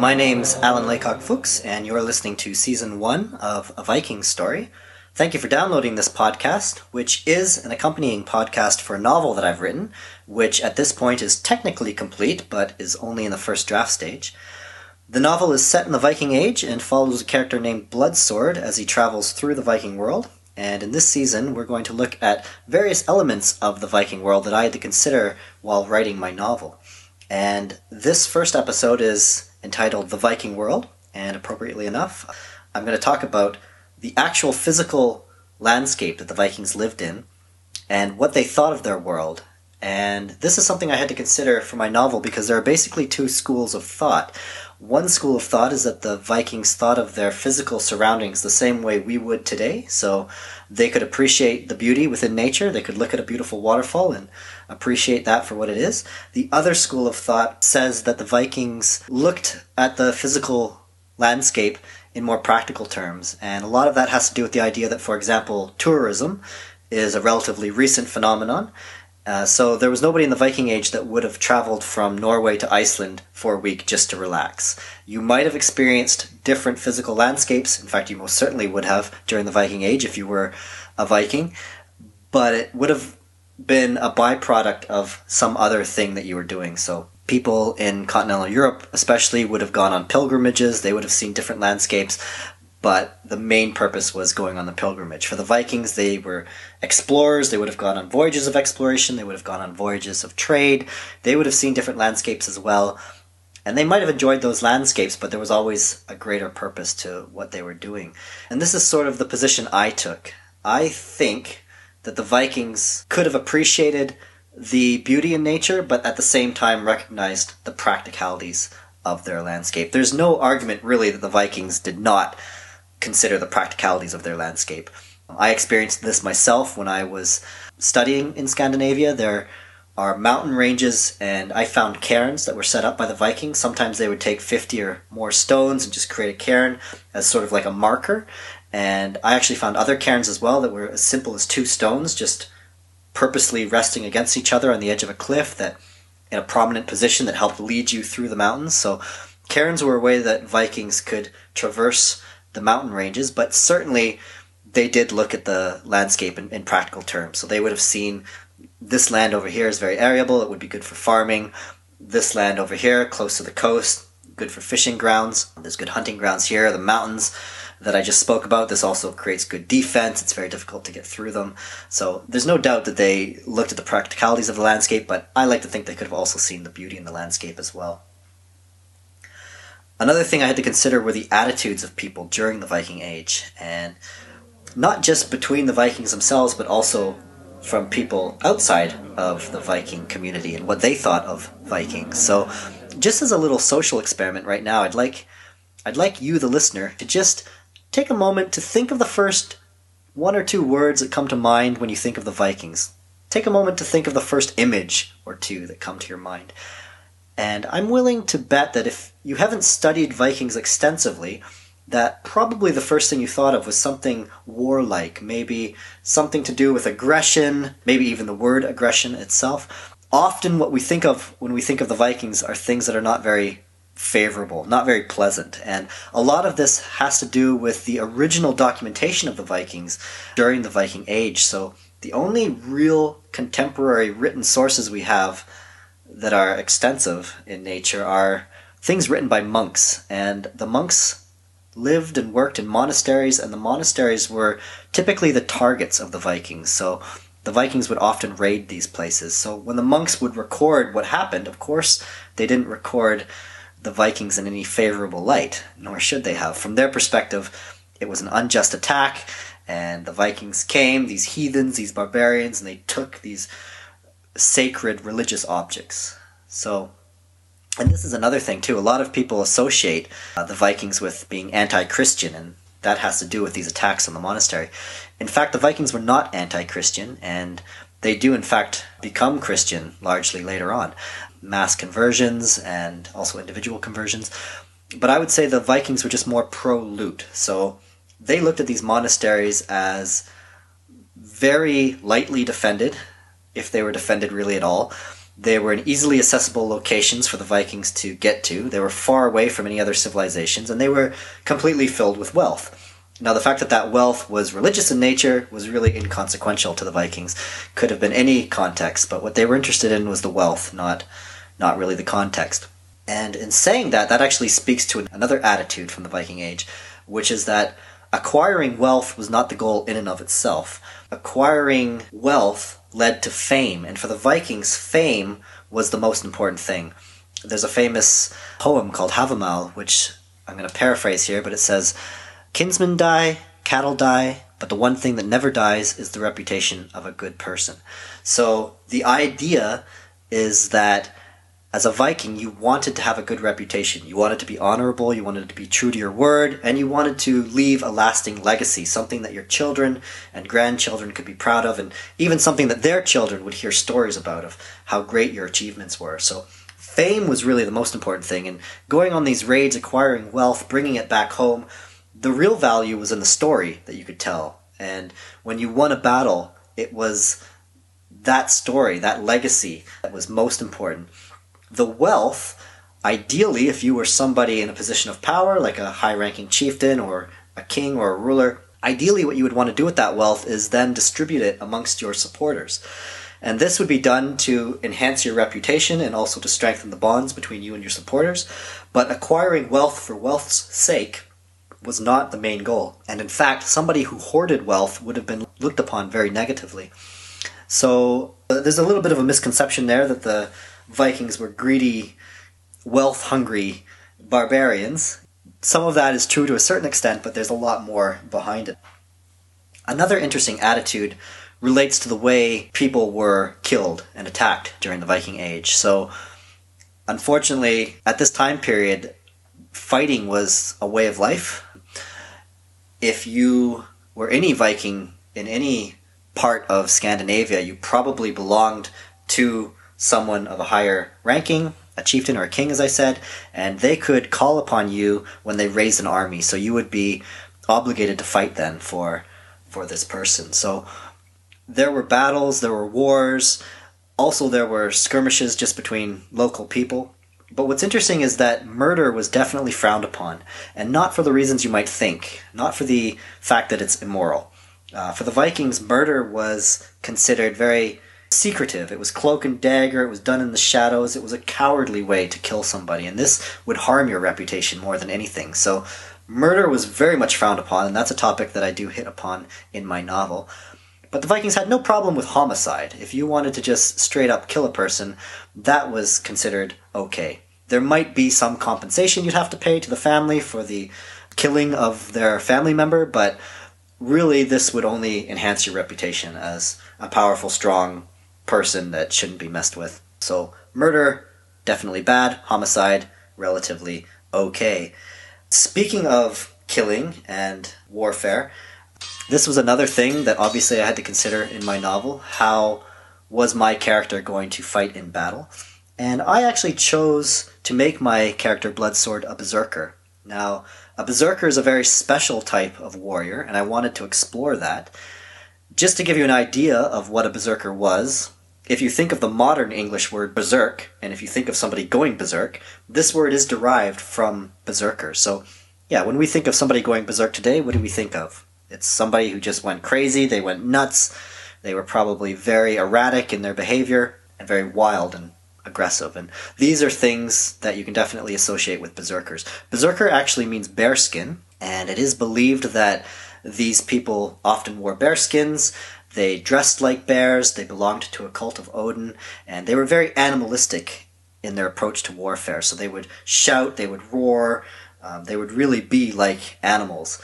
My name's Alan Laycock Fuchs, and you're listening to season one of A Viking Story. Thank you for downloading this podcast, which is an accompanying podcast for a novel that I've written, which at this point is technically complete, but is only in the first draft stage. The novel is set in the Viking Age and follows a character named Bloodsword as he travels through the Viking world. And in this season, we're going to look at various elements of the Viking world that I had to consider while writing my novel. And this first episode is entitled The Viking World, and appropriately enough, I'm going to talk about the actual physical landscape that the Vikings lived in and what they thought of their world. And this is something I had to consider for my novel because there are basically two schools of thought. One school of thought is that the Vikings thought of their physical surroundings the same way we would today. So they could appreciate the beauty within nature. They could look at a beautiful waterfall and appreciate that for what it is. The other school of thought says that the Vikings looked at the physical landscape in more practical terms. And a lot of that has to do with the idea that, for example, tourism is a relatively recent phenomenon. Uh, so there was nobody in the Viking Age that would have traveled from Norway to Iceland for a week just to relax. You might have experienced different physical landscapes. In fact, you most certainly would have during the Viking Age if you were a Viking. But it would have been a byproduct of some other thing that you were doing. So people in continental Europe, especially, would have gone on pilgrimages. They would have seen different landscapes, but the main purpose was going on the pilgrimage. For the Vikings, they were explorers. They would have gone on voyages of exploration. They would have gone on voyages of trade. They would have seen different landscapes as well. And they might have enjoyed those landscapes, but there was always a greater purpose to what they were doing. And this is sort of the position I took. I think that the Vikings could have appreciated the beauty in nature, but at the same time recognized the practicalities of their landscape. There's no argument really that the Vikings did not consider the practicalities of their landscape. I experienced this myself when I was studying in Scandinavia. There are mountain ranges, and I found cairns that were set up by the Vikings. Sometimes they would take 50 or more stones and just create a cairn as sort of like a marker. And I actually found other cairns as well that were as simple as two stones, just purposely resting against each other on the edge of a cliff that in a prominent position that helped lead you through the mountains. So cairns were a way that Vikings could traverse the mountain ranges, but certainly they did look at the landscape in, in practical terms. So they would have seen this land over here is very arable, it would be good for farming. This land over here, close to the coast, good for fishing grounds. There's good hunting grounds here. The mountains that I just spoke about. This also creates good defense. It's very difficult to get through them. So there's no doubt that they looked at the practicalities of the landscape, but I like to think they could have also seen the beauty in the landscape as well. Another thing I had to consider were the attitudes of people during the Viking Age, and not just between the Vikings themselves, but also from people outside of the Viking community and what they thought of Vikings. So, just as a little social experiment right now, I'd like I'd like you, the listener, to just take a moment to think of the first one or two words that come to mind when you think of the Vikings. Take a moment to think of the first image or two that come to your mind. And I'm willing to bet that if you haven't studied Vikings extensively, that probably the first thing you thought of was something warlike, maybe something to do with aggression, maybe even the word aggression itself. Often, what we think of when we think of the Vikings are things that are not very favorable, not very pleasant. And a lot of this has to do with the original documentation of the Vikings during the Viking Age. So the only real contemporary written sources we have that are extensive in nature are things written by monks. And the monks lived and worked in monasteries, and the monasteries were typically the targets of the Vikings. So the Vikings would often raid these places. So when the monks would record what happened, of course, they didn't record the Vikings in any favorable light, nor should they have. From their perspective, it was an unjust attack, and the Vikings came, these heathens, these barbarians, and they took these sacred religious objects. So, and this is another thing too. A lot of people associate uh, the Vikings with being anti Christian, and that has to do with these attacks on the monastery. In fact, the Vikings were not anti Christian, and they do, in fact, become Christian largely later on mass conversions and also individual conversions. But I would say the Vikings were just more pro loot. So they looked at these monasteries as very lightly defended, if they were defended really at all. They were in easily accessible locations for the Vikings to get to. They were far away from any other civilizations, and they were completely filled with wealth. Now, the fact that that wealth was religious in nature was really inconsequential to the Vikings. Could have been any context, but what they were interested in was the wealth, not, not really the context. And in saying that, that actually speaks to another attitude from the Viking Age, which is that acquiring wealth was not the goal in and of itself. Acquiring wealth led to fame, and for the Vikings, fame was the most important thing. There's a famous poem called Havamal, which I'm going to paraphrase here, but it says, Kinsmen die, cattle die, but the one thing that never dies is the reputation of a good person. So the idea is that as a Viking, you wanted to have a good reputation. You wanted to be honorable, you wanted to be true to your word, and you wanted to leave a lasting legacy, something that your children and grandchildren could be proud of, and even something that their children would hear stories about of how great your achievements were. So, fame was really the most important thing, and going on these raids, acquiring wealth, bringing it back home, the real value was in the story that you could tell. And when you won a battle, it was that story, that legacy, that was most important the wealth, ideally, if you were somebody in a position of power, like a high ranking chieftain or a king or a ruler, ideally what you would want to do with that wealth is then distribute it amongst your supporters. And this would be done to enhance your reputation and also to strengthen the bonds between you and your supporters. But acquiring wealth for wealth's sake was not the main goal. And in fact, somebody who hoarded wealth would have been looked upon very negatively. So uh, there's a little bit of a misconception there that the Vikings were greedy, wealth hungry barbarians. Some of that is true to a certain extent, but there's a lot more behind it. Another interesting attitude relates to the way people were killed and attacked during the Viking Age. So, unfortunately, at this time period, fighting was a way of life. If you were any Viking in any part of Scandinavia, you probably belonged to someone of a higher ranking, a chieftain or a king, as I said, and they could call upon you when they raised an army. So you would be obligated to fight then for for this person. So there were battles, there were wars, also there were skirmishes just between local people. But what's interesting is that murder was definitely frowned upon, and not for the reasons you might think, not for the fact that it's immoral. Uh, for the Vikings, murder was considered very secretive. It was cloak and dagger. It was done in the shadows. It was a cowardly way to kill somebody, and this would harm your reputation more than anything. So, murder was very much frowned upon, and that's a topic that I do hit upon in my novel. But the Vikings had no problem with homicide. If you wanted to just straight up kill a person, that was considered okay. There might be some compensation you'd have to pay to the family for the killing of their family member, but really this would only enhance your reputation as a powerful, strong person that shouldn't be messed with. So, murder, definitely bad. Homicide, relatively okay. Speaking of killing and warfare, this was another thing that obviously I had to consider in my novel. How was my character going to fight in battle? And I actually chose to make my character Bloodsword a berserker. Now, a berserker is a very special type of warrior, and I wanted to explore that. Just to give you an idea of what a berserker was, if you think of the modern English word berserk, and if you think of somebody going berserk, this word is derived from berserker. So, yeah, when we think of somebody going berserk today, what do we think of? It's somebody who just went crazy, they went nuts, they were probably very erratic in their behavior, and very wild and aggressive. And these are things that you can definitely associate with berserkers. Berserker actually means bearskin, and it is believed that these people often wore bear skins they dressed like bears, they belonged to a cult of Odin, and they were very animalistic in their approach to warfare. So they would shout, they would roar, um, they would really be like animals.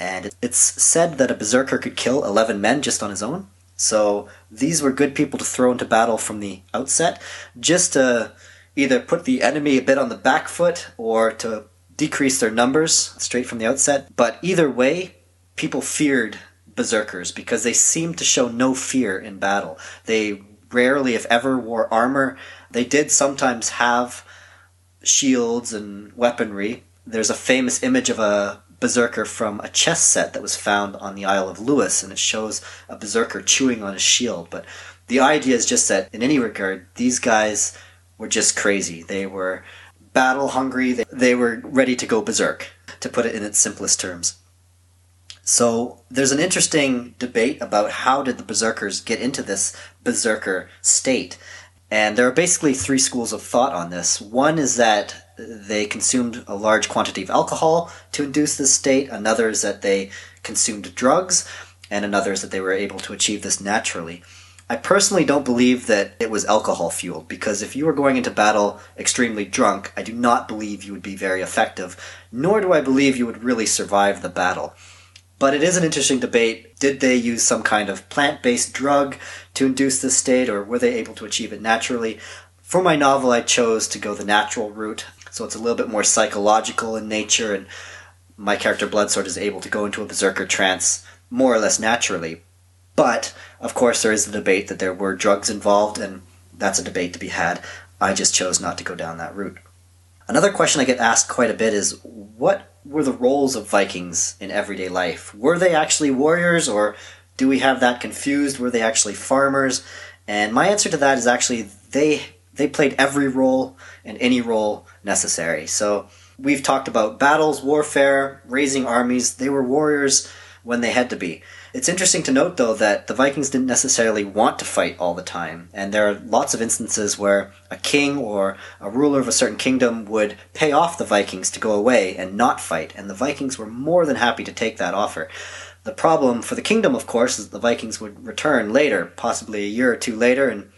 And it's said that a berserker could kill 11 men just on his own. So these were good people to throw into battle from the outset, just to either put the enemy a bit on the back foot or to decrease their numbers straight from the outset. But either way, people feared berserkers because they seemed to show no fear in battle. They rarely, if ever, wore armor. They did sometimes have shields and weaponry. There's a famous image of a berserker from a chess set that was found on the Isle of Lewis, and it shows a berserker chewing on his shield. But The idea is just that, in any regard, these guys were just crazy. They were battle hungry, they, they were ready to go berserk, to put it in its simplest terms. So there's an interesting debate about how did the berserkers get into this berserker state. And there are basically three schools of thought on this. One is that they consumed a large quantity of alcohol to induce this state, another is that they consumed drugs, and another is that they were able to achieve this naturally. I personally don't believe that it was alcohol fueled because if you were going into battle extremely drunk, I do not believe you would be very effective, nor do I believe you would really survive the battle. But it is an interesting debate. Did they use some kind of plant based drug to induce this state, or were they able to achieve it naturally? For my novel, I chose to go the natural route, so it's a little bit more psychological in nature, and my character Bloodsword is able to go into a berserker trance more or less naturally. But, of course, there is the debate that there were drugs involved, and that's a debate to be had. I just chose not to go down that route. Another question I get asked quite a bit is what were the roles of Vikings in everyday life? Were they actually warriors, or do we have that confused? Were they actually farmers? And my answer to that is actually they they played every role and any role necessary. So we've talked about battles, warfare, raising armies. They were warriors when they had to be. It's interesting to note, though, that the Vikings didn't necessarily want to fight all the time, and there are lots of instances where a king or a ruler of a certain kingdom would pay off the Vikings to go away and not fight, and the Vikings were more than happy to take that offer. The problem for the kingdom, of course, is that the Vikings would return later, possibly a year or two later, and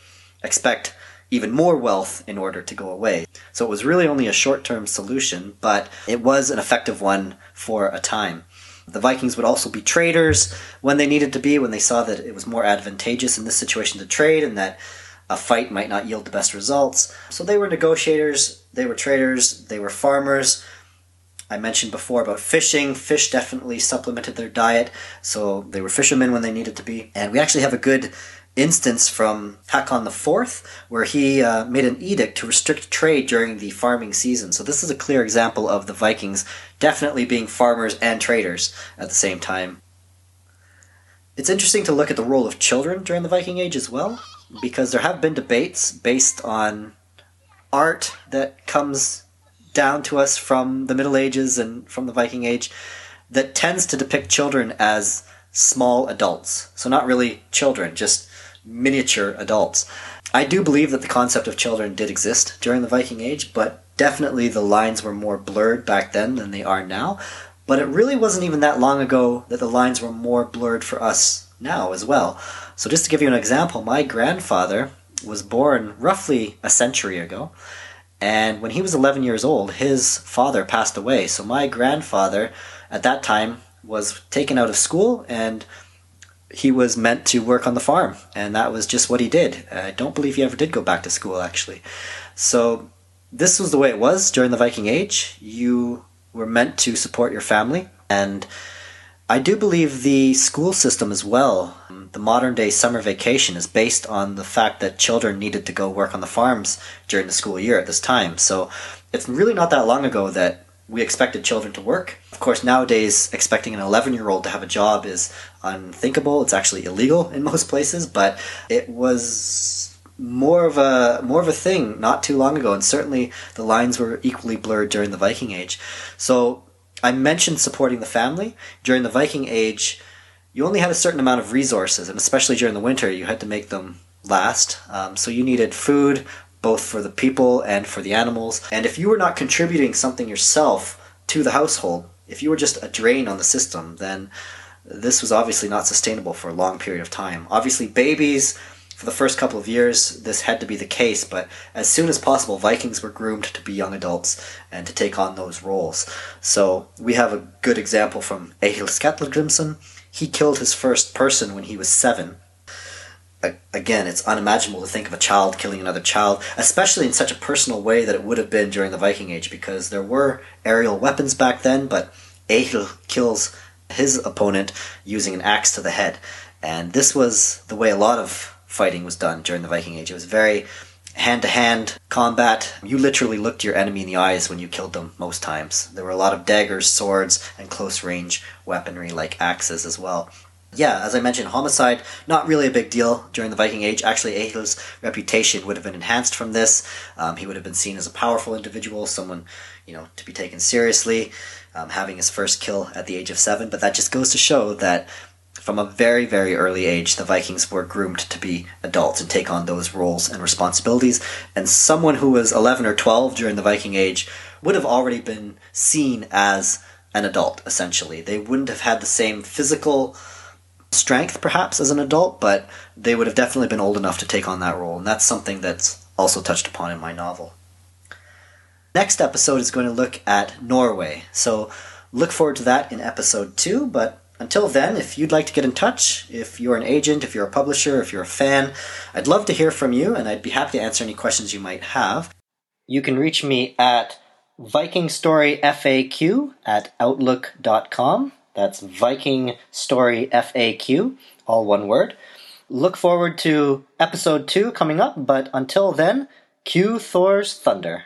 expect even more wealth in order to go away. So it was really only a short term solution, but it was an effective one for a time. The Vikings would also be traders when they needed to be, when they saw that it was more advantageous in this situation to trade and that a fight might not yield the best results. So they were negotiators, they were traders, they were farmers. I mentioned before about fishing. Fish definitely supplemented their diet, so they were fishermen when they needed to be. And we actually have a good instance from Hakon IV, where he uh, made an edict to restrict trade during the farming season. So this is a clear example of the Vikings definitely being farmers and traders at the same time. It's interesting to look at the role of children during the Viking Age as well, because there have been debates based on art that comes down to us from the Middle Ages and from the Viking Age that tends to depict children as small adults. So, not really children, just miniature adults. I do believe that the concept of children did exist during the Viking Age, but definitely the lines were more blurred back then than they are now. But it really wasn't even that long ago that the lines were more blurred for us now as well. So, just to give you an example, my grandfather was born roughly a century ago, and when he was 11 years old, his father passed away. So, my grandfather at that time was taken out of school and he was meant to work on the farm, and that was just what he did. I don't believe he ever did go back to school, actually. So, this was the way it was during the Viking Age. You were meant to support your family, and I do believe the school system as well, the modern day summer vacation, is based on the fact that children needed to go work on the farms during the school year at this time. So, it's really not that long ago that we expected children to work. Of course, nowadays, expecting an 11 year old to have a job is unthinkable. It's actually illegal in most places, but it was more of a more of a thing not too long ago and certainly the lines were equally blurred during the Viking age. So I mentioned supporting the family during the Viking age. You only had a certain amount of resources, and especially during the winter, you had to make them last. Um, so you needed food, both for the people and for the animals. And if you were not contributing something yourself to the household, if you were just a drain on the system, then this was obviously not sustainable for a long period of time. Obviously, babies, for the first couple of years, this had to be the case, but as soon as possible, Vikings were groomed to be young adults and to take on those roles. So we have a good example from Egil Skallagrimsson. He killed his first person when he was seven again, it's unimaginable to think of a child killing another child, especially in such a personal way that it would have been during the Viking Age, because there were aerial weapons back then, but Egil kills his opponent using an axe to the head. And this was the way a lot of fighting was done during the Viking Age. It was very hand to hand combat. You literally looked your enemy in the eyes when you killed them most times. There were a lot of daggers, swords, and close range weaponry like axes as well. Yeah, as I mentioned, homicide, not really a big deal during the Viking Age. Actually, Egil's reputation would have been enhanced from this. Um, he would have been seen as a powerful individual, someone, you know, to be taken seriously, um, having his first kill at the age of seven. But that just goes to show that from a very, very early age, the Vikings were groomed to be adults and take on those roles and responsibilities. And someone who was 11 or 12 during the Viking Age would have already been seen as an adult, essentially. They wouldn't have had the same physical strength, perhaps, as an adult, but they would have definitely been old enough to take on that role, and that's something that's also touched upon in my novel. Next episode is going to look at Norway, so look forward to that in episode 2, but until then, if you'd like to get in touch, if you're an agent, if you're a publisher, if you're a fan, I'd love to hear from you, and I'd be happy to answer any questions you might have. You can reach me at vikingstoryfaq at outlook.com. That's Viking Story FAQ, all one word. Look forward to episode two coming up, but until then, cue Thor's thunder.